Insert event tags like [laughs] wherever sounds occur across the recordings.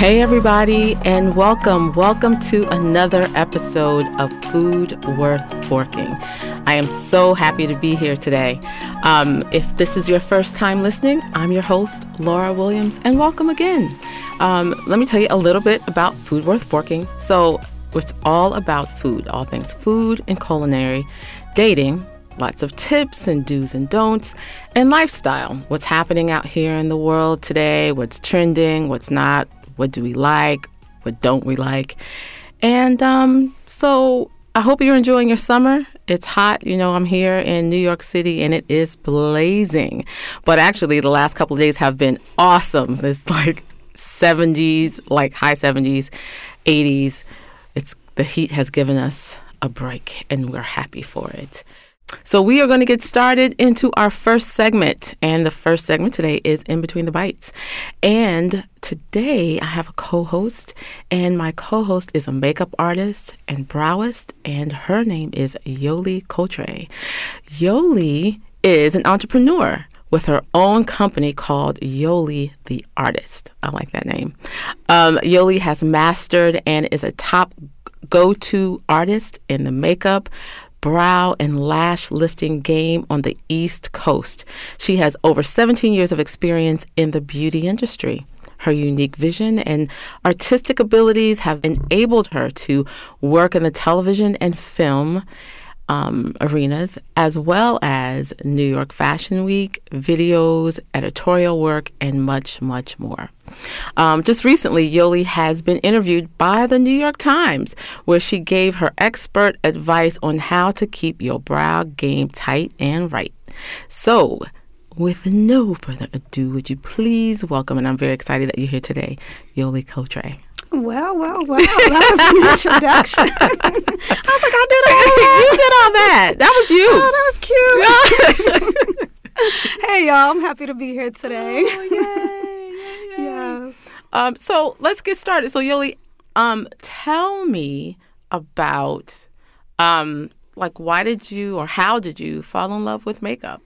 Hey, everybody, and welcome. Welcome to another episode of Food Worth Forking. I am so happy to be here today. Um, if this is your first time listening, I'm your host, Laura Williams, and welcome again. Um, let me tell you a little bit about Food Worth Forking. So, it's all about food, all things food and culinary, dating, lots of tips and do's and don'ts, and lifestyle. What's happening out here in the world today, what's trending, what's not, what do we like? What don't we like? And um, so I hope you're enjoying your summer. It's hot. You know, I'm here in New York City and it is blazing. But actually, the last couple of days have been awesome. It's like 70s, like high 70s, 80s. It's the heat has given us a break and we're happy for it. So, we are going to get started into our first segment. And the first segment today is In Between the Bites. And today I have a co host, and my co host is a makeup artist and browist, and her name is Yoli Cotre. Yoli is an entrepreneur with her own company called Yoli the Artist. I like that name. Um, Yoli has mastered and is a top go to artist in the makeup, brow and lash lifting game on the East Coast. She has over 17 years of experience in the beauty industry. Her unique vision and artistic abilities have enabled her to work in the television and film um, arenas, as well as New York Fashion Week, videos, editorial work, and much, much more. Um, just recently, Yoli has been interviewed by the New York Times, where she gave her expert advice on how to keep your brow game tight and right. So, with no further ado, would you please welcome, and I'm very excited that you're here today, Yoli Cotre. Well, well, well. That was an [laughs] introduction. [laughs] I was like, I did all that. you did all that. That was you. Oh, that was cute. [laughs] hey, y'all. I'm happy to be here today. Oh, yay, yay, yay. Yes. Um, so let's get started. So, Yoli, um, tell me about, um, like, why did you or how did you fall in love with makeup?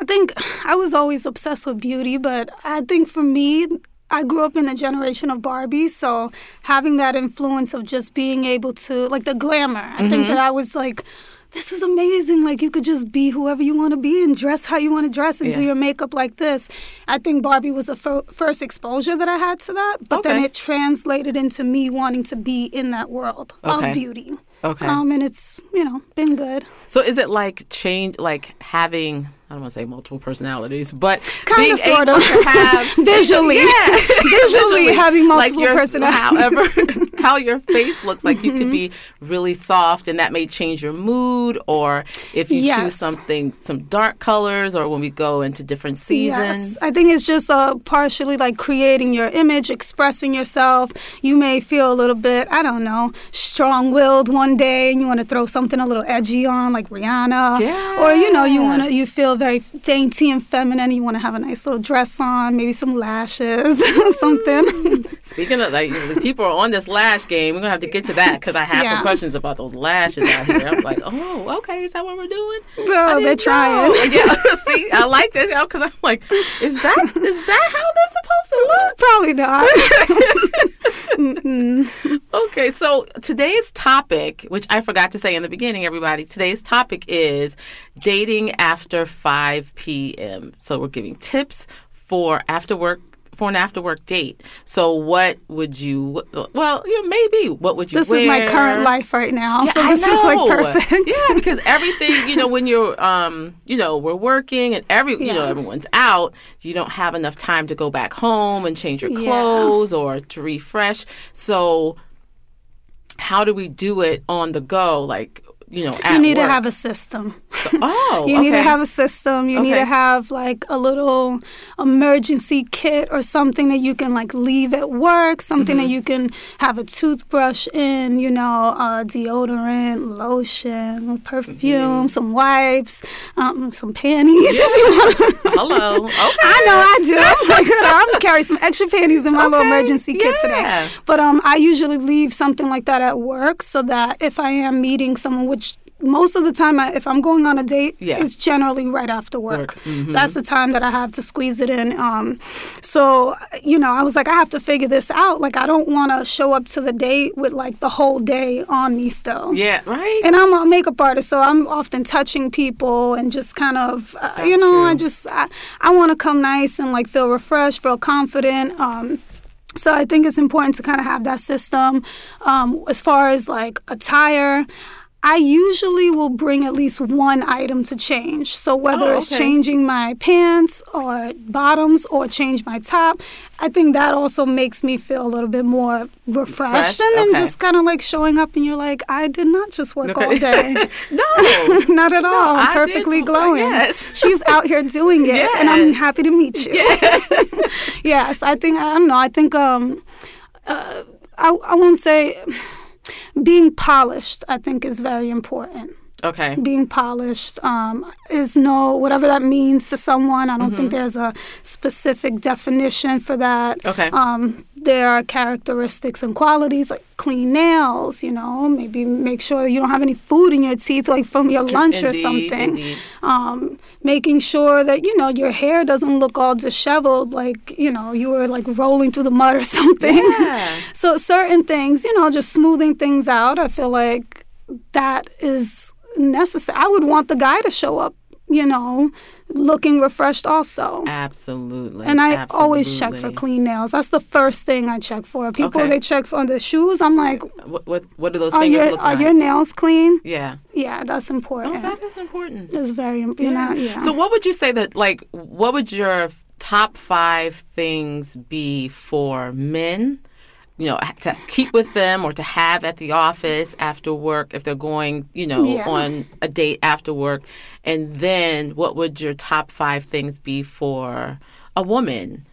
I think I was always obsessed with beauty, but I think for me, I grew up in the generation of Barbie, so having that influence of just being able to, like the glamour, I mm-hmm. think that I was like, this is amazing. Like you could just be whoever you want to be and dress how you want to dress and yeah. do your makeup like this. I think Barbie was the fir- first exposure that I had to that, but okay. then it translated into me wanting to be in that world okay. of beauty. Okay. Um, and it's you know been good. So is it like change, like having I don't want to say multiple personalities, but kind being of sort of have [laughs] visually, [laughs] yeah, [laughs] visually, visually having multiple like your, personalities. However, how your face looks like, mm-hmm. you could be really soft, and that may change your mood. Or if you yes. choose something, some dark colors, or when we go into different seasons. Yes, I think it's just uh, partially like creating your image, expressing yourself. You may feel a little bit, I don't know, strong-willed one day, and you want to throw something a little edgy on, like Rihanna, yeah. or you know, you want to, you feel very dainty and feminine. You want to have a nice little dress on, maybe some lashes, [laughs] something. Mm. Speaking of like, people are on this lash game. We're gonna have to get to that because I have yeah. some questions about those lashes out here. I'm like, oh, okay, is that what we're doing? No, they're trying. Know. [laughs] Yeah, [laughs] see, I like this because I'm like, is that is that how they're supposed to look? Probably not. Okay, so today's topic, which I forgot to say in the beginning, everybody, today's topic is dating after 5 p.m. So we're giving tips for after work for an after work date. So what would you? Well, you know, maybe what would you? This wear? is my current life right now. Yeah, so this is like perfect. yeah, because everything you know when you're um you know we're working and every yeah. you know everyone's out, you don't have enough time to go back home and change your clothes yeah. or to refresh. So how do we do it on the go? Like you know, you need work. to have a system. oh, [laughs] you okay. need to have a system. You okay. need to have like a little emergency kit or something that you can like leave at work. Something mm-hmm. that you can have a toothbrush in. You know, uh, deodorant, lotion, perfume, mm-hmm. some wipes, um, some panties [laughs] if you want. Hello. Okay. [laughs] I know I do. I'm like, I'm gonna carry some extra panties in my okay. little emergency kit yeah. today. But um, I usually leave something like that at work so that if I am meeting someone which most of the time, I, if I'm going on a date, Yeah. it's generally right after work. Work, mhm. That's the time that I have to squeeze it in. Um, so, you know, I was like, I have to figure this out. Like, I don't want to show up to the date with like the whole day on me still. Yeah, right? And I'm a makeup artist, so I'm often touching people and just kind of, uh, you know, I just, I, I want to come nice and like feel refreshed, feel confident. Um, so I think it's important to kind of have that system. Um, as far as like attire, I usually will bring at least one item to change. So whether Oh, it's changing my pants or bottoms or change my top, I think that also makes me feel a little bit more refreshed and then okay. just kind of like showing up and you're like, I did not just work all day. [laughs] no. [laughs] Not at all. I'm perfectly did- glowing. yes. [laughs] She's out here doing it, and I'm happy to meet you. yes, I think I don't know. I think um, uh, I I won't say being polished. I think is very important. Okay. Being polished um, is no whatever that means to someone. I don't think Mm-hmm. there's a specific definition for that. Okay. Um, there are characteristics and qualities like clean nails. You know, maybe make sure you don't have any food in your teeth, like from your lunch or something indeed. um, making sure that you know your hair doesn't look all disheveled like you know you were like rolling through the mud or [laughs] something Yeah. so certain things you know just smoothing things out i feel like that is necessary i would want the guy to show up you know looking refreshed also Absolutely. and I always check for clean nails. That's the first thing I check for. People Okay. they check for the shoes. I'm like, What, what, what do those are fingers your look are like? Are your nails clean? yeah. Yeah, that's Oh, important. that is important. it's very important. Yeah. So, what would you say that, like, what would your top five things be for men? You know, to keep with them or to have at the office after work if they're going, you know, Yeah. on a date after work. And then what would your top five things be for a woman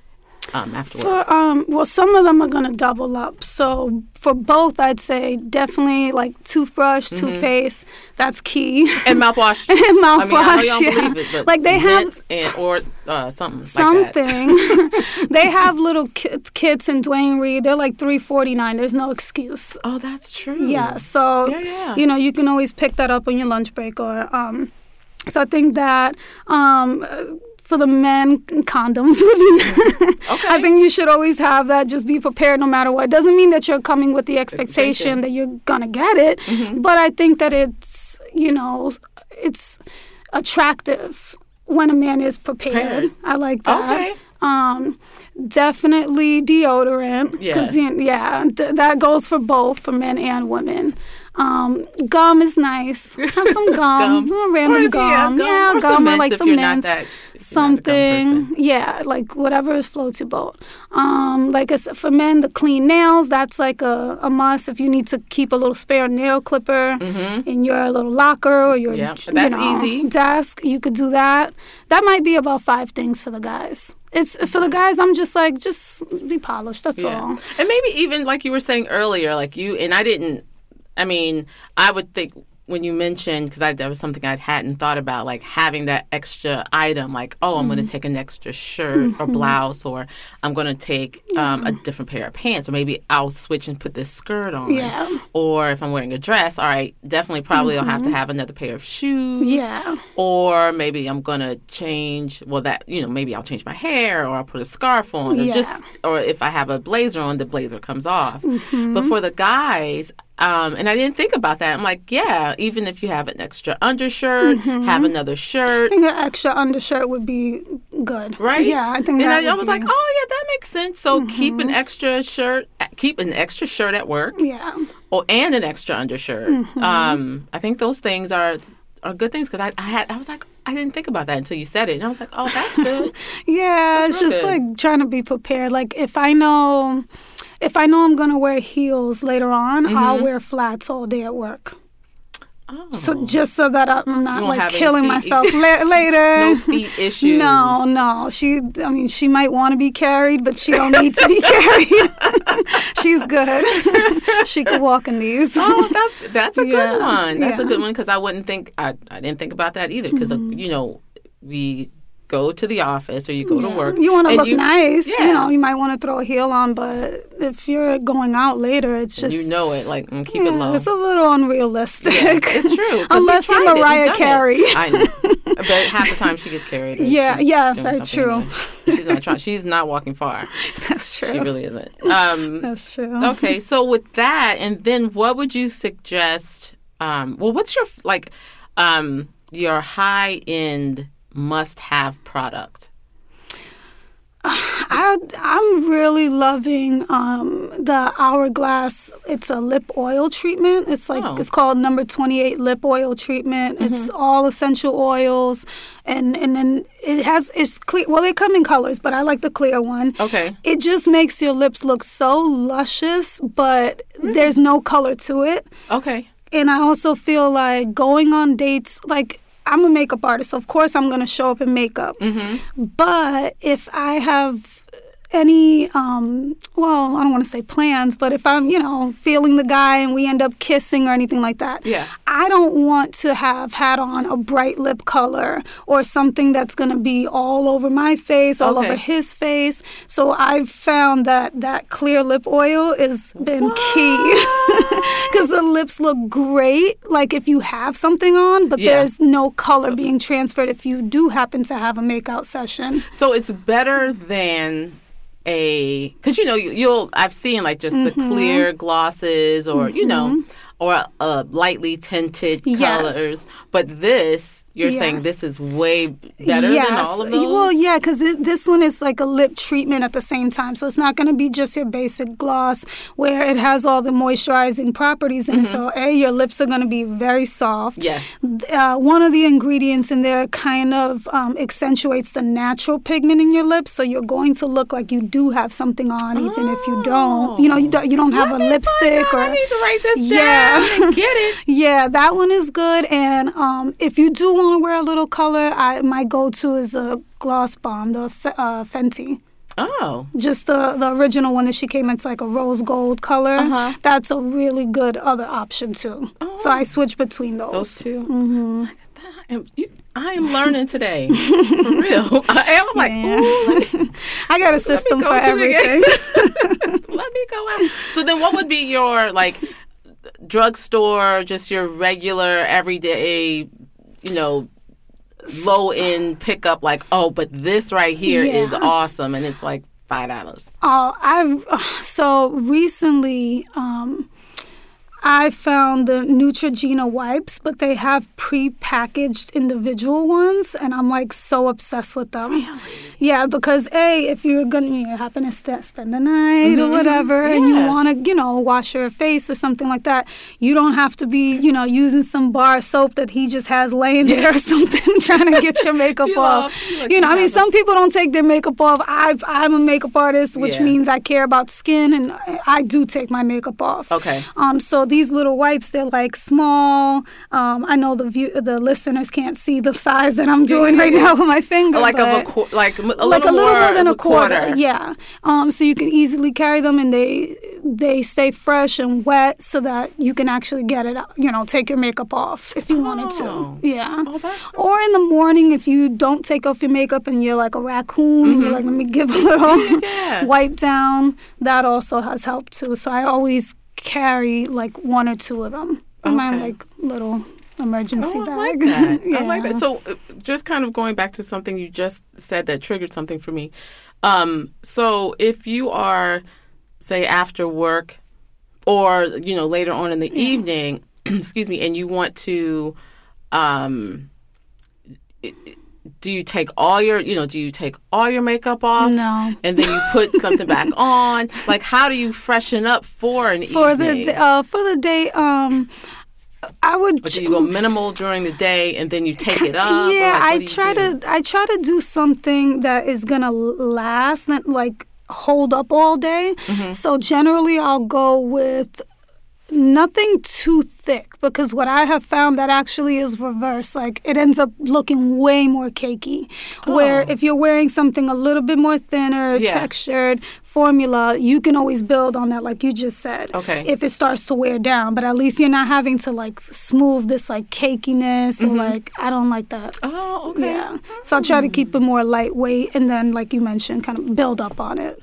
um, after work? For um, well, some of them are gonna double up. So for both, I'd say definitely like toothbrush, Mm-hmm. toothpaste. That's key. And [laughs] mouthwash. And I mean, I mouthwash, yeah. believe it, Like, they have- and or uh, something like that. Something. [laughs] [laughs] they have little kits, kits in Duane Reade. They're like three forty nine. There's no excuse. Oh, that's true. Yeah. So Yeah, yeah. you know you can always pick that up on your lunch break or um. So I think that um. For the men, condoms would be. Okay. I think you should always have that. Just be prepared no matter what. It doesn't mean that you're coming with the expectation that you're gonna get it, Mm-hmm. but I think that it's you know it's attractive when a man is prepared. Prepared. I like that. Okay. Um, definitely deodorant. Yes. yeah, th- that goes for both for men and women. Um, gum is nice. Have some [laughs] gum, Gum. random if you have gum. gum, Yeah, gum or like some mints. That- if you're not a gum Something, yeah, like whatever floats your boat. Um, like I said, for men, the clean nails, that's like a, a must. If you need to keep a little spare nail clipper in your little locker or your Yeah, you know, easy. desk, you could do that. That might be about five things for the guys. It's for the guys. I'm just like, just be polished. That's Yeah. all. And maybe even like you were saying earlier, like you and I didn't. I mean, I would think when you mentioned because that was something I hadn't thought about, like having that extra item, like oh, I'm Mm-hmm. going to take an extra shirt or blouse, or I'm going to take um, a different pair of pants, or maybe I'll switch and put this skirt on. Yeah. Or if I'm wearing a dress, all right, definitely probably I'll have to have another pair of shoes. Mm-hmm. Yeah. Or maybe I'm gonna change. Well, that you know, maybe I'll change my hair, or I'll put a scarf on, or Yeah. just, or if I have a blazer on, the blazer comes off. Mm-hmm. But for the guys, um, and I didn't think about that. I'm like, yeah, even if you have an extra undershirt, Mm-hmm. have another shirt, I think an extra undershirt would be good. right? Yeah, I think And that I, I was be- Mm-hmm. like, oh yeah, that makes sense. So keep an extra shirt, keep an extra shirt at work, yeah. or and an extra undershirt. Mm-hmm. Um, I think those things are are good things because I, I had I was like I didn't think about that until you said it, and I was like, oh, that's good. [laughs] Yeah, That's it's just good. like trying to be prepared. Like if I know, if I know I'm gonna wear heels later on, I'll Mm-hmm. wear flats all day at work. Oh, So just so that I'm not like killing myself [laughs] la- later. no feet issues. No, no. She, I mean, she might want to be carried, but she don't need to be [laughs] carried. [laughs] She's good. she could walk in these. Oh, that's that's a Yeah, good one. That's a good one because I wouldn't think I I didn't think about that either because Mm-hmm. you know we go to the office or you go to work. You want to look you- nice. Yeah. You know, you might want to throw a heel on, but if you're going out later, it's just you know it, like mm, keep it low. It's a little unrealistic. Yeah, it's true. [laughs] Unless you're tried it, we Mariah it. Carey. I know. [laughs] But half the time she gets carried. Yeah, yeah, very true. She's not trying. She's not walking far. [laughs] That's true. She really isn't. Um, That's true. okay, so with that, and then what would you suggest? Um, well, what's your like um, your high end must have product? [sighs] I, I'm really loving um, the Hourglass. It's a lip oil treatment. It's like Oh. it's called Number 28 Lip Oil Treatment. It's all essential oils, and and then it has it's clear. Well, they come in colors, but I like the clear one. Okay. It just makes your lips look so luscious, but there's no color to it. Okay. And I also feel like going on dates, like I'm a makeup artist, so of course I'm gonna show up in makeup. Mm-hmm. But if I have any, um, well, I don't want to say plans, but if I'm, you know, feeling the guy and we end up kissing or anything like that, Yeah. I don't want to have had on a bright lip color or something that's going to be all over my face, all Okay. over his face. So I've found that that clear lip oil has been key [laughs] because the lips look great, like if you have something on, but Yeah. there's no color being transferred if you do happen to have a makeout session. So it's better than a because you know you, you'll I've seen like just the Mm-hmm. clear glosses or you know or uh, lightly tinted Yes. colors, but this you're Yeah. saying this is way better than all of those. Well, yeah, because this one is like a lip treatment at the same time. So it's not going to be just your basic gloss where it has all the moisturizing properties in it. So, A, your lips are going to be very soft. Yes. Uh, one of the ingredients in there kind of um, accentuates the natural pigment in your lips. So you're going to look like you do have something on, even if you don't. You know, you don't, you don't have Let a lipstick out. I need to write this Yeah. down and get it. [laughs] Yeah, that one is good. And um, if you do want to wear a little color, I, my go-to is a gloss bomb, the Fe- uh, Fenty. Oh, Just the, the original one that she came. In, it's like a rose gold color. Uh-huh. That's a really good other option too. Oh. So I switch between those. those 2 Mm-hmm. I am, you, I am learning today, for real. [laughs] I am like, Yeah. ooh, me, [laughs] I got a system for everything. [laughs] let me go out. So then, what would be your like drugstore, just your regular everyday, you know, low end pickup? Like, oh, but this right here is Yeah. awesome, and it's like five dollars. Oh, I've so recently um, I found the Neutrogena wipes, but they have pre-packaged individual ones, and I'm like so obsessed with them. Yeah, because a if you're gonna you happen to spend the night or whatever, and you Mm-hmm. Want to you know wash your face or something like that, you don't have to be you know using some bar soap that he just has laying there or something [laughs] trying to get your makeup [laughs] You off. love- you know, I mean, some people don't take their makeup off. I I'm a makeup artist, which Yeah. means I care about skin, and I do take my makeup off. Okay. Um, so these little wipes, they're like small. Um, I know the view, the listeners can't see the size that I'm doing right now with my finger. Like of a qu- like a little, like a little more than a quarter. Yeah. Um, so you can easily carry them, and they they stay fresh and wet, so that you can actually get it. out- You know, take your makeup off if you wanted Oh. to. Yeah. Oh, that's. Or in the morning, if you don't take off your makeup and you're like a raccoon, and you're like, let me give a little Mm-hmm. [laughs] Yeah. wipe down. That also has helped too. So I always carry like one or two of them in my like little emergency Oh, bag. [laughs] I like that. I like that. So, uh, just kind of going back to something you just said that triggered something for me. Um, so, if you are, say, after work, or you know later on in the evening, [clears throat] excuse me, and you want to, um, do you take all your, you know, do you take all your makeup off? No. And then you put something back [laughs] on. Like, how do you freshen up for an for evening? the uh, for the day, um, I would. Or do you go minimal during the day and then you take it up? Yeah, like, I try do? to I try to do something that is gonna last, not like hold up all day. Mm-hmm. So generally, I'll go with nothing too thick because what I have found that actually is reverse. Like it ends up looking way more cakey. Where Oh. if you're wearing something a little bit more thinner, Yeah. textured, formula, you can always build on that, like you just said. Okay. If it starts to wear down, but at least you're not having to like smooth this like cakiness or mm-hmm. like I don't like that. Oh, okay. Yeah. So I try to keep it more lightweight and then like you mentioned, kind of build up on it.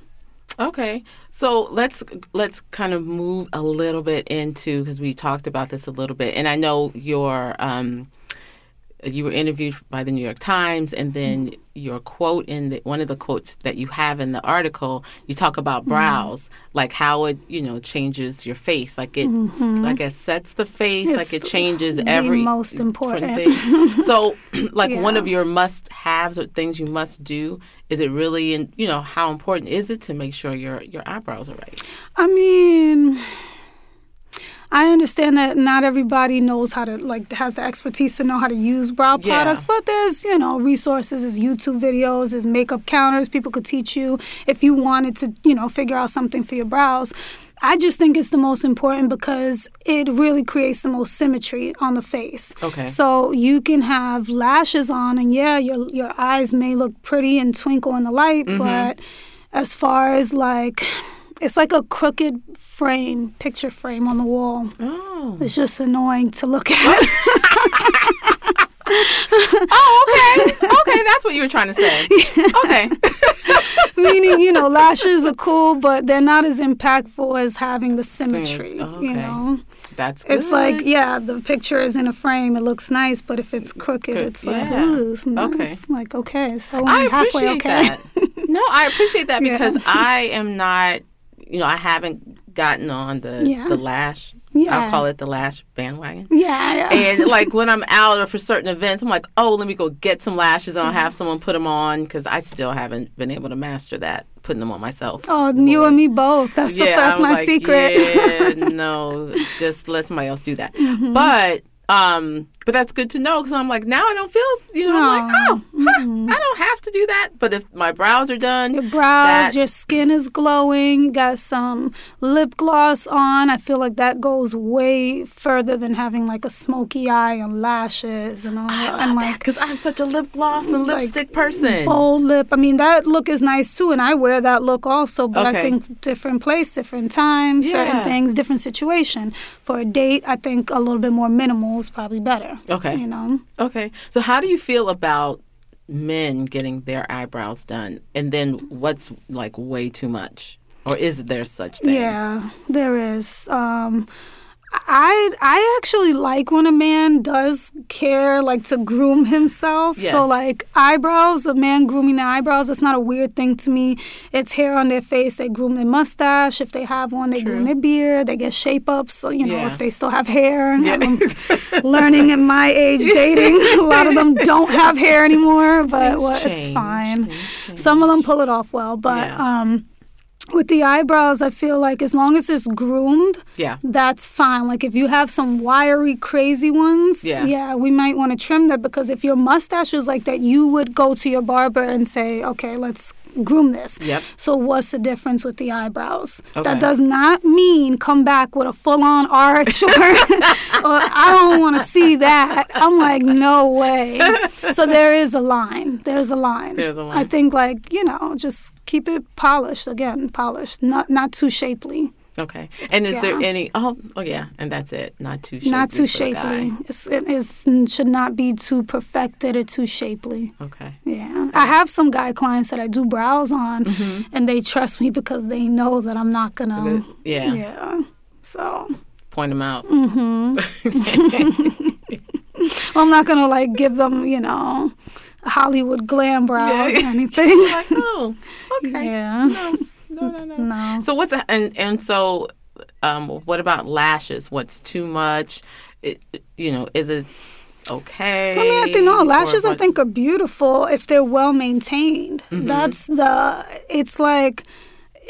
Okay, so let's let's kind of move a little bit into because we talked about this a little bit, and I know your um, you were interviewed by the New York Times, and then mm-hmm. your quote in the, one of the quotes that you have in the article, you talk about mm-hmm. brows, like how it you know changes your face, like it mm-hmm. like it sets the face, like it changes every most important. thing. [laughs] [laughs] so, [clears throat] like one of your must-haves or things you must do is it really, in you know, how important is it to make sure your your eyebrows are right? I mean, I understand that not everybody knows how to like has the expertise to know how to use brow Yeah. products, but there's you know resources, there's YouTube videos, there's makeup counters. People could teach you if you wanted to you know figure out something for your brows. I just think it's the most important because it really creates the most symmetry on the face. Okay. So you can have lashes on, and yeah, your your eyes may look pretty and twinkle in the light, Mm-hmm. but as far as like, it's like a crooked frame, picture frame on the wall. Oh, It's just annoying to look at. [laughs] oh, okay, okay, that's what you were trying to say. Okay, [laughs] Meaning, you know, lashes are cool, but they're not as impactful as having the symmetry. okay. You know, that's good. it's like yeah, the picture is in a frame, it looks nice, but if it's crooked, it's like yeah. ooh, it's nice. Okay. Like okay, so I appreciate okay. that. No, I appreciate that [laughs] Yeah. because I am not, you know, I haven't gotten on the Yeah. the lash. Yeah. I'll call it the lash bandwagon. Yeah, yeah. and [laughs] like when I'm out or for certain events, I'm like, oh, let me go get some lashes and I'll have someone put them on because I still haven't been able to master that, putting them on myself. Oh, you and me both. That's the, that's I'm my like, secret. Yeah, [laughs] no, just let somebody else do that. Mm-hmm. But um, but that's good to know because I'm like now I don't feel, you know, I'm like, oh, huh, I don't have to do that. But if my brows are done, mm-hmm. Your brows, that- your skin is glowing. Got some lip gloss on. I feel like that goes way further than having like a smoky eye and lashes and all that. And like because I'm such a lip gloss and like, lipstick person. bold lip. I mean, that look is nice too, and I wear that look also. But Okay. I think different place, different time, Yeah. certain things, different situation. For a date, I think a little bit more minimal is probably better. Okay. You know. Okay. So how do you feel about men getting their eyebrows done? And then what's like way too much? Or is there such thing? Yeah, there is. Um, I I actually like when a man does care, like to groom himself. Yes. So like eyebrows, a man grooming their eyebrows, that's not a weird thing to me. It's hair on their face. They groom their mustache if they have one. They groom True. their beard. They get shape ups. So you know Yeah. if they still have hair. Yeah. [laughs] Learning at my age dating, a lot of them don't have hair anymore. But well, it's fine. Some of them pull it off well, but Yeah. um, with the eyebrows, I feel like as long as it's groomed, Yeah. that's fine. Like if you have some wiry, crazy ones, Yeah. yeah we might want to trim that because if your mustache is like that, you would go to your barber and say, okay, let's groom this. Yep. So what's the difference with the eyebrows? Okay. That does not mean come back with a full-on arch [laughs] or, or I don't want to see that. I'm like, no way. So there is a line. There's a line. There's a line. I think like you know, just keep it polished again, polished, not not too shapely, Okay. And is there any oh oh yeah, and that's it. Not too shapely. not too for the guy. shapely. It's, it is, should not be too perfected or too shapely. Okay. Yeah, I have some guy clients that I do brows on, Mm-hmm. and they trust me because they know that I'm not gonna. Yeah. Yeah. So Point them out. [laughs] I'm not gonna like give them, you know, Hollywood glam brows Yeah. or anything. [laughs] like, oh, [laughs] okay. yeah. No, No. So what's and and so, um, what about lashes? What's too much? It, you know, is it okay? I mean, I think no lashes. I think are beautiful if they're well maintained. Mm-hmm. That's the. It's like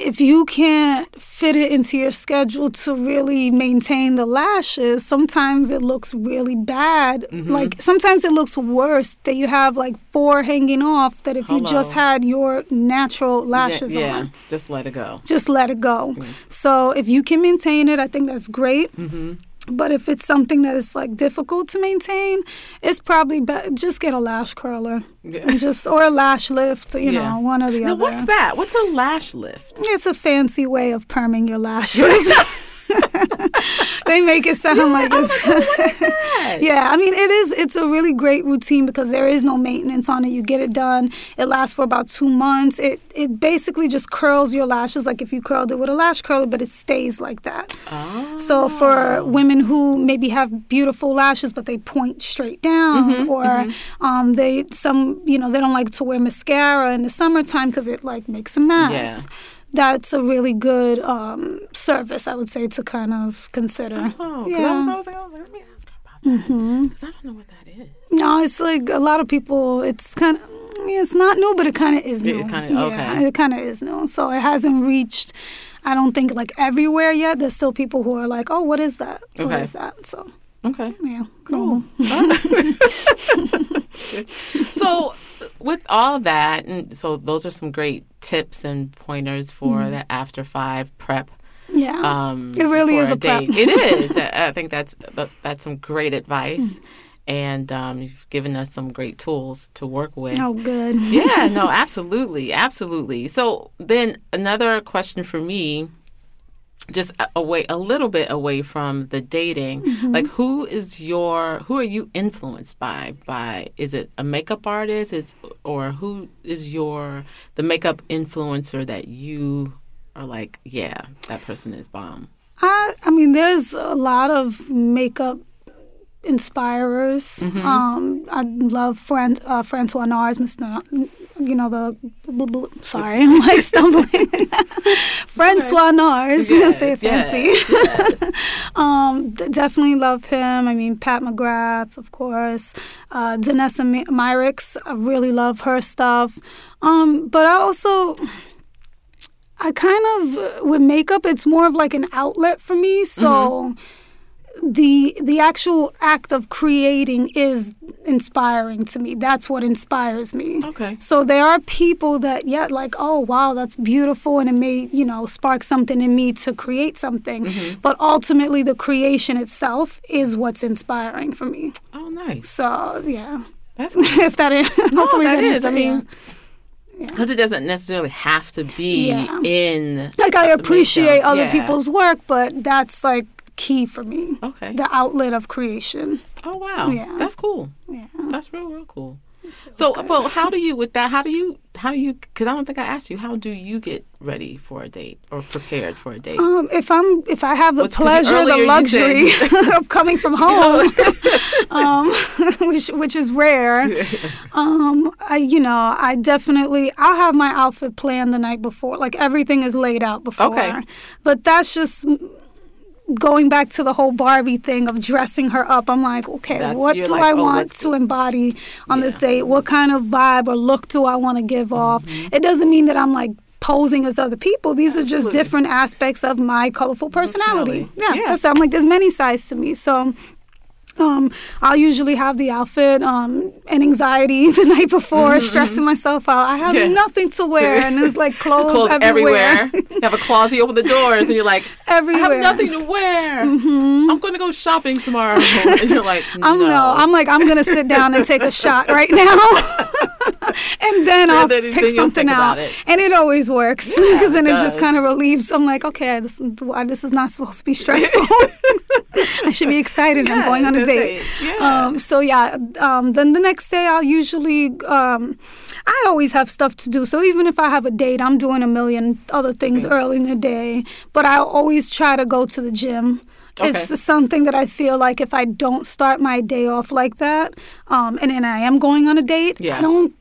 if you can't fit it into your schedule to really maintain the lashes, sometimes it looks really bad. Mm-hmm. Like sometimes it looks worse that you have like four hanging off that if you just had your natural lashes yeah, on. just let it go. Just let it go. Mm. So if you can maintain it, I think that's great. Mm-hmm. But if it's something that is like difficult to maintain, it's probably better just get a lash curler, Yeah. and just or a lash lift. You Yeah. know, one or the Now, other. what's that? What's a lash lift? It's a fancy way of perming your lashes. [laughs] [laughs] they make it sound like it's. [laughs] That? yeah, I mean, it is. It's a really great routine because there is no maintenance on it. You get it done. It lasts for about two months. It it basically just curls your lashes like if you curled it with a lash curler, but it stays like that. Oh. So for women who maybe have beautiful lashes but they point straight down, Mm-hmm, or Um, they some you know they don't like to wear mascara in the summertime because it like makes a mess. Yeah. That's a really good um, service, I would say, to kind of consider. Oh, 'cause I was, I was like, oh, let me ask her about that. hmm Because I don't know what that is. No, it's like a lot of people. It's kind of. It's not new, but it kind of is new. It new. kinda- yeah, okay. it kind of is new. So it hasn't reached. I don't think like everywhere yet. There's still people who are like, "Oh, what is that? What Okay. is that?" So Okay. yeah, Cool. normal. [laughs] [laughs] so with all that and so those are some great tips and pointers for the after five prep Yeah, um It really is a prep. date. it is. [laughs] I think that's that's some great advice. And um, you've given us some great tools to work with. Oh good. yeah no [laughs] absolutely. Absolutely. So then another question for me just away a little bit away from the dating Mm-hmm. like who is your who are you influenced by by is it a makeup artist is or who is your the makeup influencer that you are like yeah that person is bomb I I mean, there's a lot of makeup inspirers. Mm-hmm. Um, I love Fran- uh, Francois Nars, Mr. You know the blah, blah, sorry, [laughs] I'm like stumbling. [laughs] Francois Nars, [laughs] say it fancy. yes, yes. Um, d- definitely love him. I mean, Pat McGrath, of course. Uh, Danessa Myricks, I really love her stuff. Um, but I also, I kind of with makeup, it's more of like an outlet for me. So. The the actual act of creating is inspiring to me. That's what inspires me. okay So there are people that, yeah, like, oh, wow, that's beautiful. And it may, you know, spark something in me to create something. Mm-hmm. But ultimately, the creation itself is what's inspiring for me. oh nice So, yeah. that's [laughs] if that is, hopefully that that is. I mean, because it doesn't necessarily have to be Yeah. in like, I appreciate other Yeah. people's work, but that's like key for me. okay The outlet of creation. Oh wow, Yeah. that's cool. Yeah. That's real, real cool. So, well, how do you with that? How do you how do you? Because I don't think I asked you. How do you get ready for a date or prepared for a date? Um, if I'm, if I have the What's- pleasure, the luxury [laughs] of coming from home, [laughs] [laughs] um, which which is rare, um, I you know I definitely I'll have my outfit planned the night before, like everything is laid out before. Okay. But that's just going back to the whole Barbie thing of dressing her up. I'm like, okay, That's- what do like, I oh, want to embody on this date? What kind of vibe or look do I want to give off? Mm-hmm. It doesn't mean that I'm like posing as other people. These are just different aspects of my colorful personality. Personality. Yeah, Yeah. that's I'm like there's many sides to me. So um, I'll usually have the outfit um, and anxiety [laughs] the night before, stressing myself out. I have Mm-hmm, Yeah. nothing to wear, and it's like [laughs] clothes, Clothes everywhere. everywhere. [laughs] you have a closet. You open the doors, and you're like, Everywhere. I have nothing to wear. I'm going to go shopping tomorrow. and you're like, no. I'm no. I'm like I'm gonna sit down and take a shot right now, and then I'll then- then pick you'll something out, it. and it always works because then it it just kind of relieves. I'm like, okay, this this is not supposed to be stressful. I should be excited. I'm going on a date. Yeah. Um, so yeah. Um, then the next day I'll usually um, I always have stuff to do. So even if I have a date, I'm doing a million other things early in the day. But I always try to go to the gym. It's Okay. something that I feel like if I don't start my day off like that, um, and then I am going on a date, Yeah. I don't.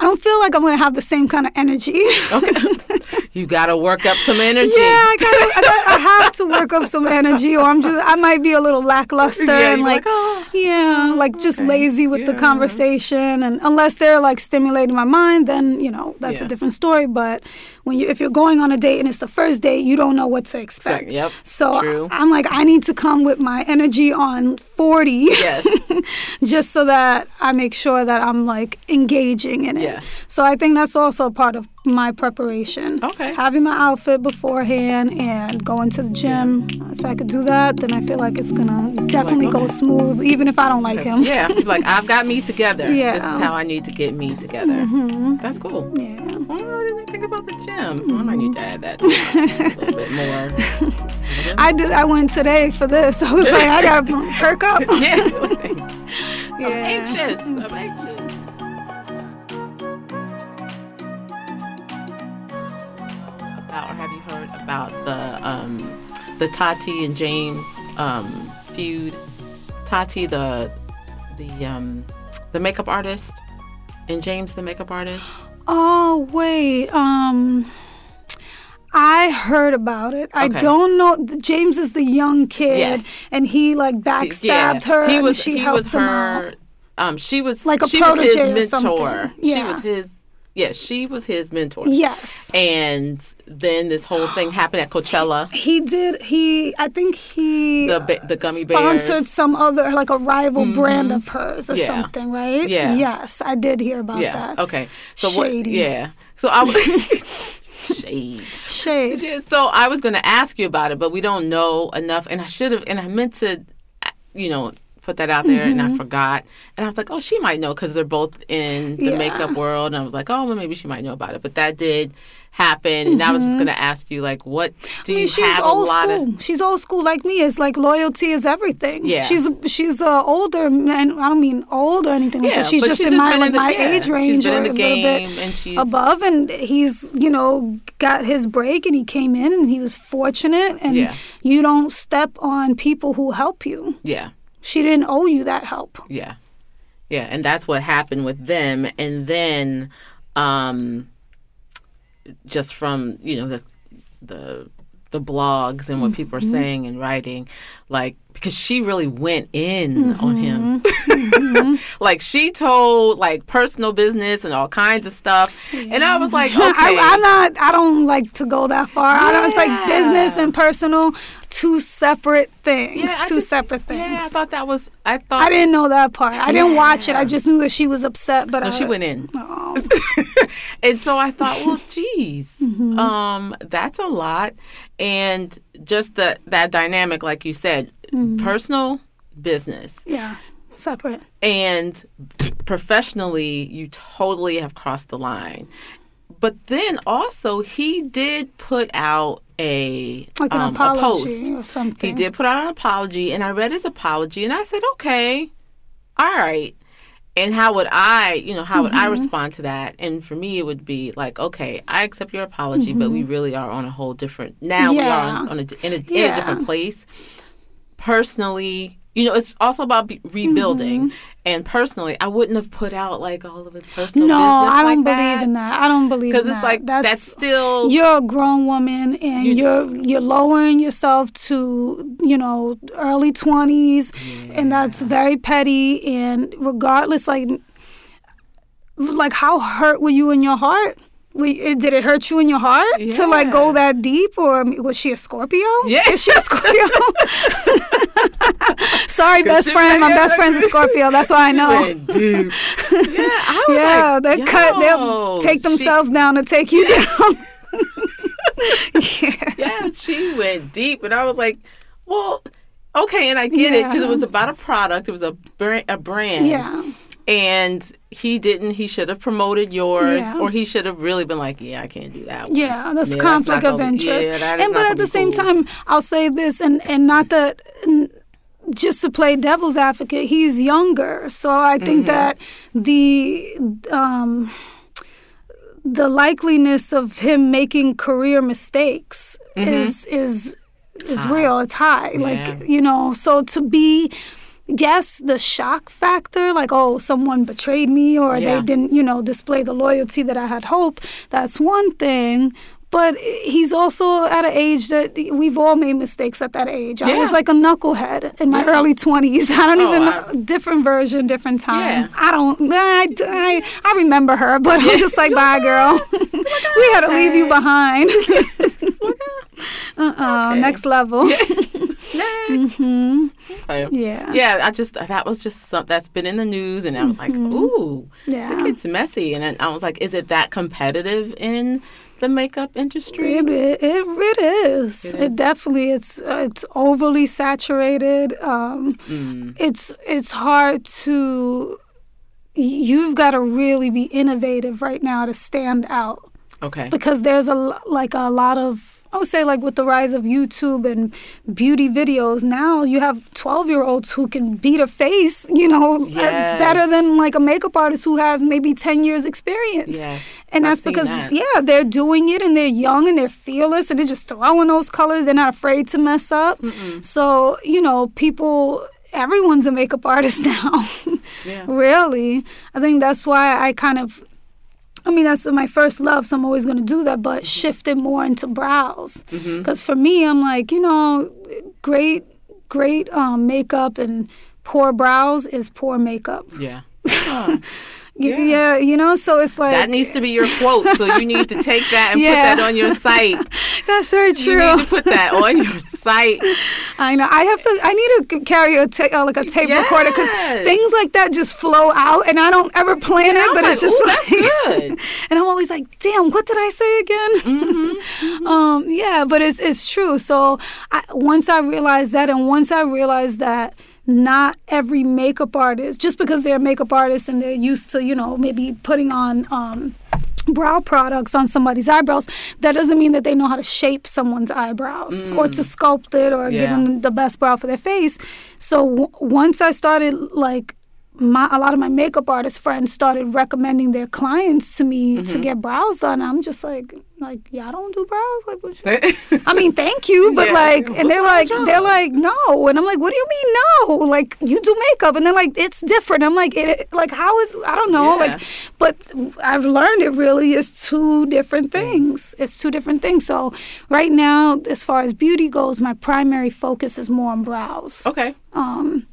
I don't feel like I'm gonna have the same kind of energy. okay. [laughs] you got to work up some energy. Yeah, I, gotta, I, I have to work up some energy, or I'm just I might be a little lackluster Yeah, and like, like, "Oh, yeah, like just okay, lazy with the conversation, and unless they're like stimulating my mind, then you know that's Yeah. a different story. But when you if you're going on a date and it's the first date, you don't know what to expect. yep, So true. I'm like, I need to come with my energy on 40. Yes. [laughs] just so that I make sure that I'm like engaging in it. Yeah. So I think that's also part of my preparation. Okay. Having my outfit beforehand and going to the gym. If I could do that, then I feel like it's gonna definitely go okay. smooth, even if I don't like him. Yeah, like I've got me together. Yeah. This is how I need to get me together. hmm That's cool. Yeah. Oh, I didn't think about the gym. Well, I might need to add that to a little bit more. [laughs] I did. I went today for this. [laughs] I was like, I gotta perk up. [laughs] Yeah. I'm Yeah. anxious. I'm anxious. About, or have you heard about the um, the Tati and James um, feud? Tati, the the um, the makeup artist, and James, the makeup artist. Oh wait. Um. I heard about it. I don't know. James is the young kid, Yes. and he like backstabbed her. He and was she he was her. Um, she was Like a she was his protege or mentor. something. She was his. Yeah, she was his mentor. Yes. And then this whole thing happened at Coachella. He did. He, I think he The the gummy sponsored bears. some other like a rival mm-hmm. brand of hers or Yeah. something, right? Yeah. Yes, I did hear about Yeah. that. Okay. So Shady. what? Yeah. So I was [laughs] shade. Shade. Yeah, so I was going to ask you about it, but we don't know enough, and I should have, and I meant to, you know, put that out there, and Mm-hmm. I forgot. And I was like, oh, she might know because they're both in the Yeah. makeup world, and I was like, oh, well, maybe she might know about it. But that did happen, and I was just going to ask you, like, what do Mm-hmm. I mean, you she's have old a lot school. of? She's old school like me. It's like loyalty is everything. Yeah. She's she's uh, older, and I don't mean old or anything like Yeah, that. She's just she's in just my like in the- my yeah, age range been or in the a little game, bit and she's- above. And he's you know got his break, and he came in, and he was fortunate. And Yeah. you don't step on people who help you. Yeah. She didn't owe you that help. Yeah. Yeah, and that's what happened with them and then um just from, you know, the the the blogs and what mm-hmm. people are saying and writing like because she really went in on mm-hmm. him. Mm-hmm. [laughs] like she told like personal business and all kinds of stuff. And I was like, okay. [laughs] I, I'm not. I don't like to go that far. I don't, it's like business and personal, two separate things. Yeah, two just- separate things. Yeah, I thought that was I thought I didn't know that part. I didn't watch it. I just knew that she was upset. But No, I, she went in. Oh. [laughs] and so I thought, well, [laughs] geez, Mm-hmm. um, that's a lot. And just the, that dynamic, like you said, Mm-hmm. personal, business, Yeah, separate. and professionally, you totally have crossed the line. But then also, he did put out a Like an um, a post. or something. He did put out an apology, and I read his apology, and I said, okay, all right. And how would I, you know, how would Mm-hmm. I respond to that? And for me, it would be like, okay, I accept your apology, but we really are on a whole different. Now we are Mm-hmm. On, on a, in, a, in a different place. Personally, you know, it's also about be- rebuilding. And personally, I wouldn't have put out like all of his personal Mm-hmm. No, I don't like believe that. in that. I don't believe Because it's that. like that's, still you're a grown woman and You- are you're lowering yourself to you know early 20s and that's very petty and regardless like like how hurt were you in your heart you- did it hurt you in your heart to like go that deep or um, was she a Scorpio Yeah. is she a Scorpio [laughs] [laughs] sorry best friend my best friend's a Scorpio that's why I know went deep. [laughs] yeah, I was yeah, like, they cut. They'll take she- themselves down to take you down. yeah. yeah, she went deep, and I was like, well, okay, and I get it because it was about a product, it was a brand, a brand, Yeah. And he didn't. He should have promoted yours, Yeah. or he should have really been like, yeah, I can't do that. One. Yeah, that's Yeah, conflict not of gonna interest. Yeah, and but at the same cool. time, I'll say this, and and not that. just to play devil's advocate, he's younger, so I think Mm-hmm. that the um, the likeliness of him making career mistakes is is is real. It's high. Mm-hmm. Like you know, so to be yes, the shock factor, like, oh, someone betrayed me or Yeah. they didn't, you know, display the loyalty that I had hoped, that's one thing. But he's also at an age that we've all made mistakes at that age. I was like a knucklehead in my early 20s. [laughs] I don't Oh, even I- know. Different version, different time. Yeah. I don't, I, I, I remember her, but I'm just like, [laughs] bye, girl. [laughs] we had to leave you behind. uh-uh, Okay. next level. Next. Okay. Yeah. Yeah, I just that was just something that's been in the news, and I was like, ooh, Mm-hmm. Yeah. the kid's messy, and then I was like, is it that competitive in the makeup industry? It, it, it is. It It, is. definitely it's uh, it's overly saturated. Um, Mm. It's it's hard to. You've got to really be innovative right now to stand out Okay. because there's a like a lot of I would say like with the rise of YouTube and beauty videos now you have 12 year olds who can beat a face you know uh, Yes. better than like a makeup artist who has maybe 10 years experience. Yes, and I've that's because that. yeah they're doing it and they're young and they're fearless and they're just throwing those colors. They're not afraid to mess up. So you know people everyone's a makeup artist [laughs] now. Yeah. really? I think that's why i kind of I mean, that's my first love, so I'm always going to do that, but shift it more into brows. Because for me, I'm like, you know, great, great um, makeup and poor brows is poor makeup. Yeah. [laughs] Yeah. Yeah. you know, so it's like. That needs to be your quote. So you need to take that and Yeah. put that [laughs] on your site. [laughs] That's very You true. need to put that on your [laughs] site. I know. I have to. I need to carry a ta- uh, like a tape recorder because things like that just flow out, and I don't ever plan it. I'm But it's just like, that's good. and I'm always like, "Damn, what did I say again?" Um, yeah, but it's it's true. So I, once I realized that, and once I realized that not every makeup artist, just because they're a makeup artist and they're used to, you know, maybe putting on. Um, brow products on somebody's eyebrows that doesn't mean that they know how to shape someone's eyebrows or to sculpt it or give them the best brow for their face so w- once i started like my a lot of my makeup artist friends started recommending their clients to me to get brows done i'm just like like y'all don't do brows like what you [laughs] I mean, thank you, but Yeah. like, and they're like, they're like, no, and I'm like, what do you mean no? Like, you do makeup, and they're like, it's different. I'm like, it, like, how is? I don't know, Yeah. like, but I've learned it really is two different things. It's two different things. So right now, as far as beauty goes, my primary focus is more on brows. okay. Um,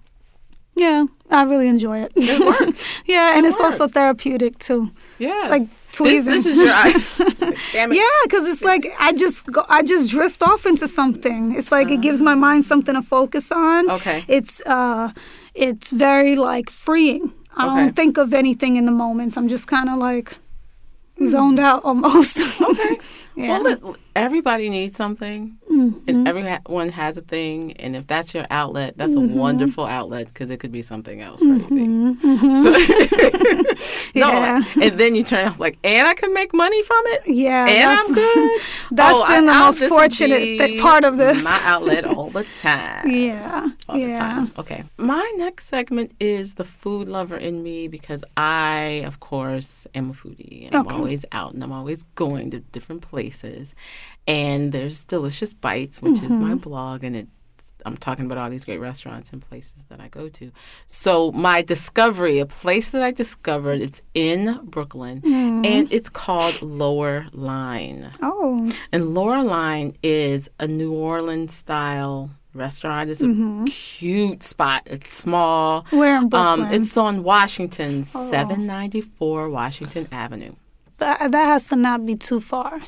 yeah, I really enjoy it. It works. [laughs] yeah, and It it's also therapeutic too, Yeah. like this, tweezing. this is your eye. [laughs] Damn it. Yeah, because it's like I just go, I just drift off into something. It's like it gives my mind something to focus on. Okay. It's uh, it's very like freeing. I Okay. don't think of anything in the moments. I'm just kind of like zoned out almost. [laughs] Okay. yeah. Well, everybody needs something, and mm-hmm. everyone has a thing. And if that's your outlet, that's a mm-hmm. wonderful outlet because it could be something else crazy. Mm-hmm. So, [laughs] [laughs] no, Yeah. and then you turn out like, and I can make money from it. yeah, and that's, I'm good. [laughs] That's Oh, been the I- most fortunate th- part of this. My outlet all the time. Yeah, all the yeah. time. Okay. My next segment is the food lover in me because I, of course, am a foodie and Okay. I'm always out and I'm always going to different places. And there's Delicious Bites, which is Mm-hmm. my blog, and it's I'm talking about all these great restaurants and places that I go to. So my discovery, a place that I discovered, it's in Brooklyn, Mm-hmm. and it's called Lowerline. Oh, And Lowerline is a New Orleans style restaurant. It's a Mm-hmm. cute spot. It's small. where in Brooklyn? Um, it's on Washington, Oh. 794 Washington Avenue. that, that has to not be too far.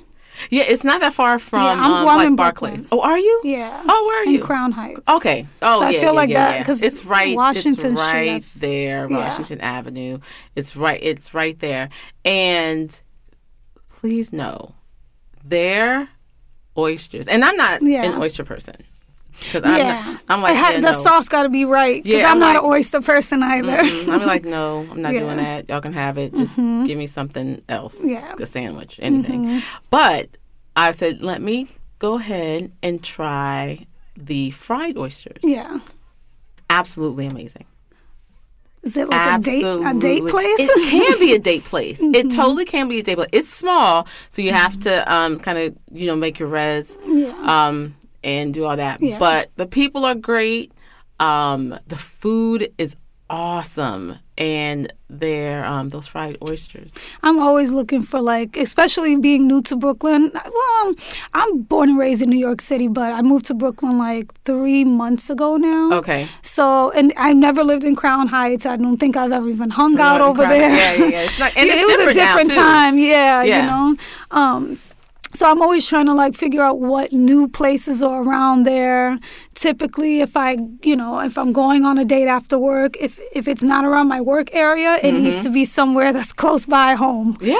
Yeah, it's not that far from Yeah, I'm- um, well, like in Barclays. Brooklyn. Oh, are you? Yeah. Oh, where are in you? Crown Heights. Okay. Oh, So I feel yeah, like yeah, that- yeah. 'cause it's right. Washington it's Street, right that's- there, Yeah. Washington Avenue. It's right. It's right there. And please know, their oysters. And I'm not Yeah. an oyster person because I'm, Yeah, not, I'm like had, yeah, the no. sauce got to be right because Yeah, I'm, I'm not like- an oyster person either. I'm like, [laughs] no, I'm not Yeah. doing that. Y'all can have it. Just give me something else. Yeah. Mm-hmm. A sandwich, anything. But I said, let me go ahead and try the fried oysters. yeah, Absolutely amazing. is it like a date a date place? It can be a date place. [laughs] It Mm-hmm. totally can be a date place. It's small, so you have to um, kind of, you know, make your res yeah, um, and do all that. Yeah. But the people are great. Um, the food is awesome, and their um, those fried oysters. I'm always looking for like, especially being new to Brooklyn. Well, I'm born and raised in New York City, but I moved to Brooklyn like three months ago now. Okay. So, and I never lived in Crown Heights. I don't think I've ever even hung out Crown- over there. Yeah, yeah, yeah. It's not, and [laughs] it's it was a different time. Yeah, Yeah. you know. Um, so I'm always trying to like figure out what new places are around there. Typically, if I, you know, if I'm going on a date after work, if if it's not around my work area, it Mm-hmm. needs to be somewhere that's [laughs] close by home. Yeah.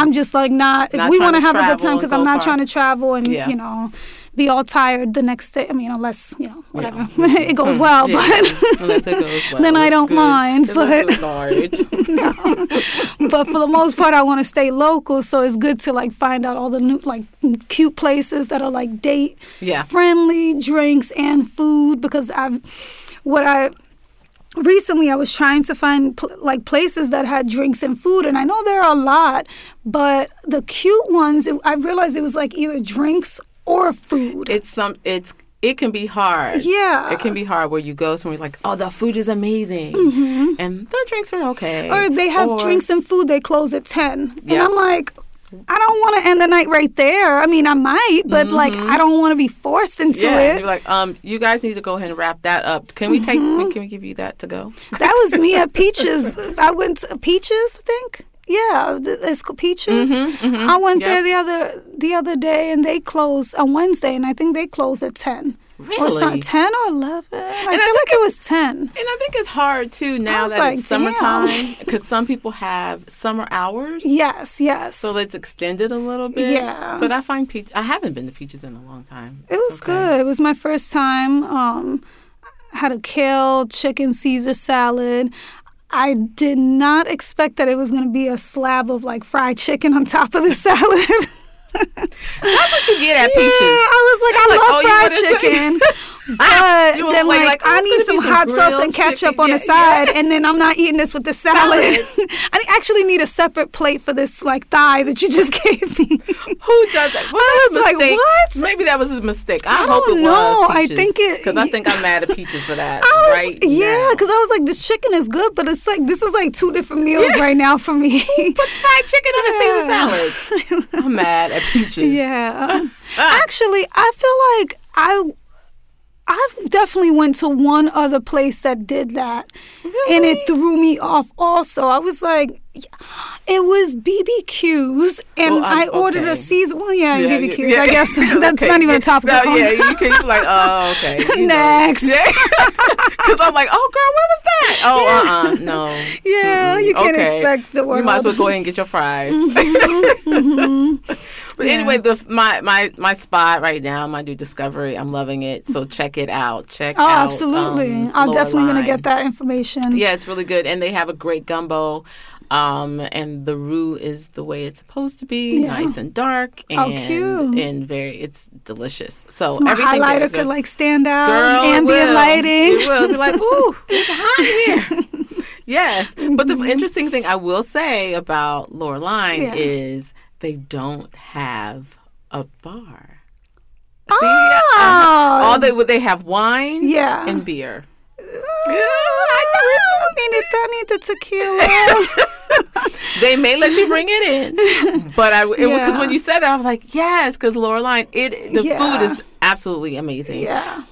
I'm just like not. If we want to to have a good time, because I'm not far. trying to travel and Yeah. you know be all tired the next day. I mean, unless you know whatever [laughs] Yeah. it goes well, Yeah, but. [laughs] unless it goes [laughs] well. Then I don't good. mind, but- but for the most part, I want to stay local. So it's good to like find out all the new, like cute places that are like date Yeah. friendly drinks and food. Because I've, what I, recently I was trying to find pl- like places that had drinks and food. And I know there are a lot, but the cute ones, it, I realized it was like either drinks or food. it's some. It's it can be hard. yeah. It can be hard where you go somewhere like, oh, the food is amazing, and the drinks are okay. Mm-hmm. or they have Or- drinks and food, they close at 10. And I'm like, I don't want to end the night right there. I mean, I might, but like, I don't want to be forced into Mm-hmm. Yeah, it. you're like, um, you guys need to go ahead and wrap that up. Can we take? Mm-hmm. Can we give you that to go? that was me at [laughs] Peaches. I went to Peaches, I think. Yeah, it's called Peaches. I went Yep. there the other the other day, and they closed on Wednesday, and I think they closed at ten. Or some, Really? ten or eleven? I I feel think like it was ten. And I think it's hard too now that like, it's summertime [laughs] because some people have summer hours. Yes, yes. So it's extended a little bit. Yeah. But I find peach. I haven't been to peaches in a long time. It was okay. good. It was my first time. Um, had a kale chicken Caesar salad. I did not expect that it was going to be a slab of like fried chicken on top of the [laughs] salad. That's what you get at Yeah, peaches. I was like, I like, love oh, fried chicken. [laughs] But You then, like- like, oh, I need some hot sauce and ketchup on Yeah, the side, and then I'm not eating this with the salad. [laughs] I actually need a separate plate for this like thigh that you just [laughs] gave me. Who does that? Was I that was like, what? Maybe that was a mistake. I, I hope it know. was. I think it- because I think I'm mad at [laughs] peaches for that. I was, right? yeah, because I was like, this chicken is good, but it's like this is like two different meals right now for me. Put fried chicken on a Caesar Yeah. salad. I'm mad at peaches. yeah. Ah. Actually, I feel like I I definitely went to one other place that did that, and it threw me off. Also, I was like, it was BBQs, and Well, I'm- ordered okay. a Caesar. Well, yeah, Yeah, BBQs. yeah, yeah. I guess [laughs] that's Okay, not even a topic. No, yeah, you can you like, oh, okay. Next. Because [laughs] I'm like, oh, girl, where was that? Oh, uh, uh no. [laughs] Yeah, you can't Okay. expect the word. You might as well go ahead and get your fries. But anyway, the my my my spot right now, my new discovery, I'm loving it. So check it out. Check Oh, out. Oh, absolutely. um, I'm definitely gonna get that information. Yeah, it's really good, and they have a great gumbo. Um, and the roux is the way it's supposed to be, Yeah. nice and dark, and Oh, cute. and very, it's delicious. So My everything highlighter could like stand out. Girl, it ambient will. lighting. It will be like, ooh, it's [laughs] hot here. [laughs] yes, but the interesting thing I will say about Lowerline Mm-hmm. Yeah. is they don't have a bar. Oh. See, uh, all they they have wine, Yeah. and beer. I need it. I need the tequila. [laughs] They may let you bring it in, but I because Yeah. when you said that, I was like, yes, because Lowerline, it the Yeah. food is absolutely amazing. yeah.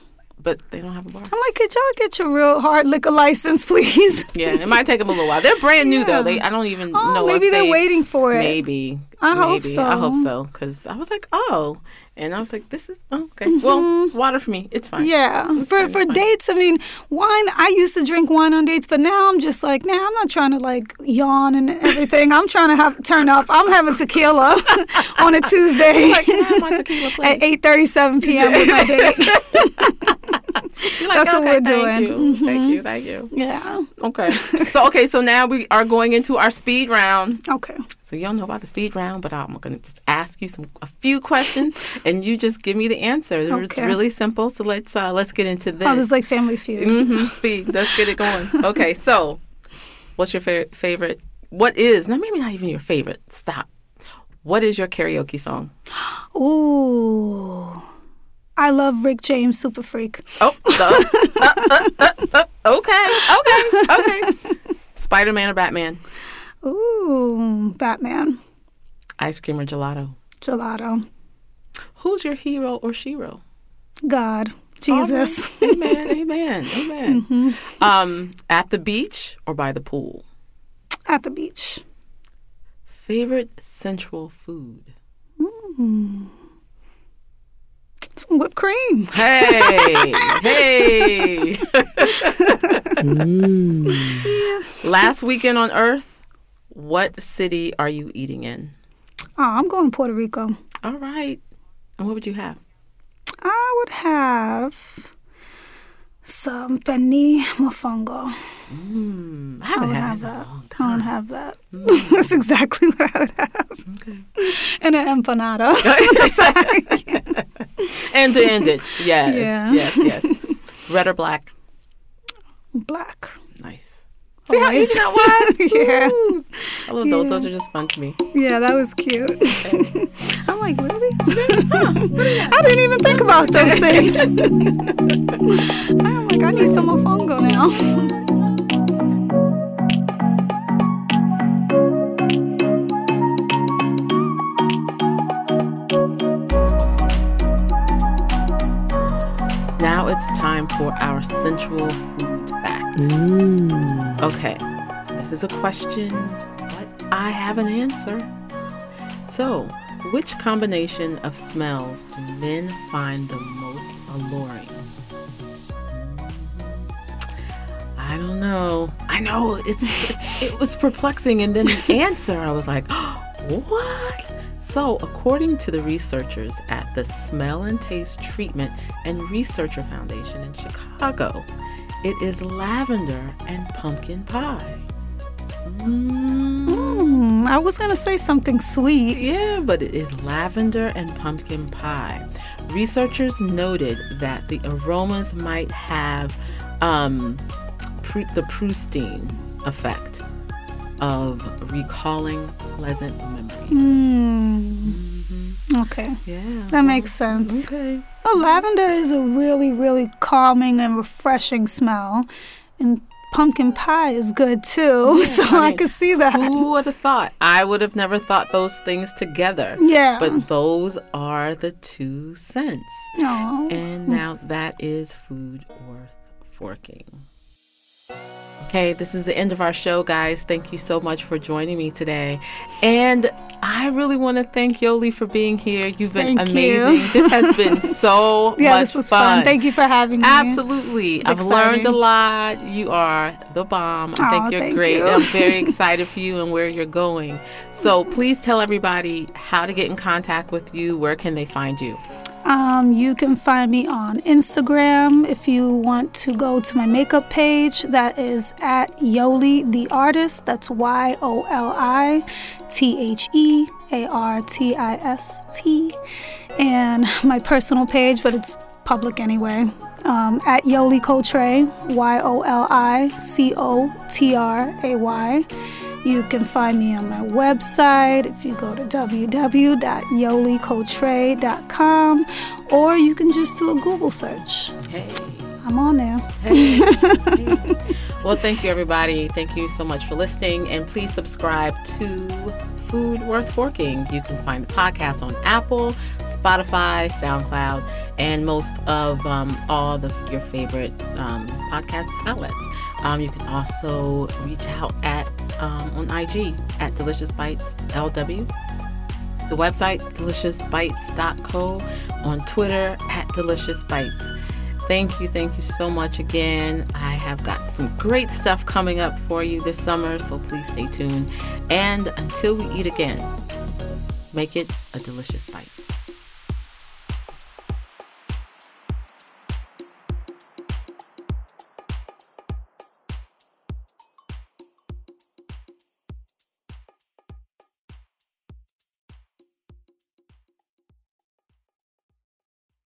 But they don't have a bar. I'm like, could y'all get your real hard liquor license, [laughs] please? Yeah, it might take them a little while. They're brand new Yeah. though. They I don't even Oh, know. maybe they're they, waiting for it. Maybe. I hope maybe. I hope so. so. Because I was like, oh. And I was like, this is, oh, okay. Well, water for me. It's fine. Mm-hmm. Yeah, for fine, for it's dates, I mean, wine. I used to drink wine on dates, but now I'm just like, nah, I'm not trying to like yawn and everything. I'm trying to have turn up. I'm having tequila [laughs] on a Tuesday Like, can I have my tequila, [laughs] at 8:37 p.m. with my date. Like, that's what we're thank doing. You. Thank you. Thank you. Yeah. Okay. So, okay. So now we are going into our speed round. Okay. So y'all know about the speed round, but I'm going to just ask you some a few questions, and you just give me the answer. Okay. It's really simple. So let's uh, let's get into this. Oh, this is like Family Feud. hmm Speed. Let's get it going. [laughs] Okay, so what's your fa- favorite? What is, now maybe not even your favorite, stop. What is your karaoke song? [gasps] Ooh. I love Rick James, Super Freak. Oh, uh, uh, uh, okay, okay, okay. Spider Man or Batman? Ooh, Batman. Ice cream or gelato? Gelato. Who's your hero or shero? God. Jesus. Right. Amen, [laughs] amen, amen. Mm-hmm. Um, at the beach or by the pool? At the beach. Favorite sensual food? Mm. Some whipped cream. Hey, hey. mm. [laughs] Last weekend on Earth, what city are you eating in? Oh, I'm going to Puerto Rico. All right. And what would you have? I would have some pernil mofongo. Mm, I haven't I had have that. I don't have that. Mm. That's exactly what I would have. Okay. [laughs] And an empanada. [laughs] [laughs] and to end it, yes, yeah. yes, yes. Red or black? Black. Nice. See how easy that was? [laughs] yeah. Ooh. I love those. Yeah. Those are just fun to me. Yeah, that was cute. Okay. I'm like, really? [laughs] I didn't even think about those things. [laughs] I'm like, I need some mofongo now. Now it's time for our sensual food. Mm. Okay, this is a question, but I have an answer. So, which combination of smells do men find the most alluring? I don't know. I know it's, it's it was perplexing, and then the [laughs] answer, I was like, [gasps] what? So, according to the researchers at the Smell and Taste Treatment and Researcher Foundation in Chicago, it is lavender and pumpkin pie. Mm. Mm, I was going to say something sweet. Yeah, but it is lavender and pumpkin pie. Researchers noted that the aromas might have um, the Proustian effect of recalling pleasant memories. Mm. Okay. Yeah. That makes sense. Okay. Oh, lavender is a really, really calming and refreshing smell. And pumpkin pie is good too. [laughs] Yeah, so I, mean, I could see that. Who would have thought? I would have never thought those things together. Yeah. But those are the two scents. Aww. And hmm. now that is food worth forking. Okay, this is the end of our show, guys. Thank you so much for joining me today. And I really want to thank Yoli for being here. You've been thank amazing. You. this has been [laughs] so yeah, much this was fun. fun. Thank you for having me. Absolutely. I've learned a lot. You are the bomb. I think you're great. You. I'm very [laughs] excited for you and where you're going. So please tell everybody how to get in contact with you. Where can they find you? Um, you can find me on Instagram if you want to go to my makeup page. That is at Yoli the Artist. That's Y O L I T H E A R T I S T. And [laughs] my personal page, but it's public anyway, um, at Yoli Cotray, Y O L I C O T R A Y. You can find me on my website if you go to www.yolicotray.com or you can just do a Google search. Hey. I'm on there. Hey. [laughs] hey. Well, thank you, everybody. Thank you so much for listening. And please subscribe to Food Worth Forking. You can find the podcast on Apple, Spotify, SoundCloud, and most of um, all the, your favorite um, podcast outlets. Um, you can also reach out at um, on IG at Delicious Bites LW. The website deliciousbites.co on Twitter at Delicious Bites. Thank you, thank you so much again. I have got some great stuff coming up for you this summer, so please stay tuned. And until we eat again, make it a delicious bite.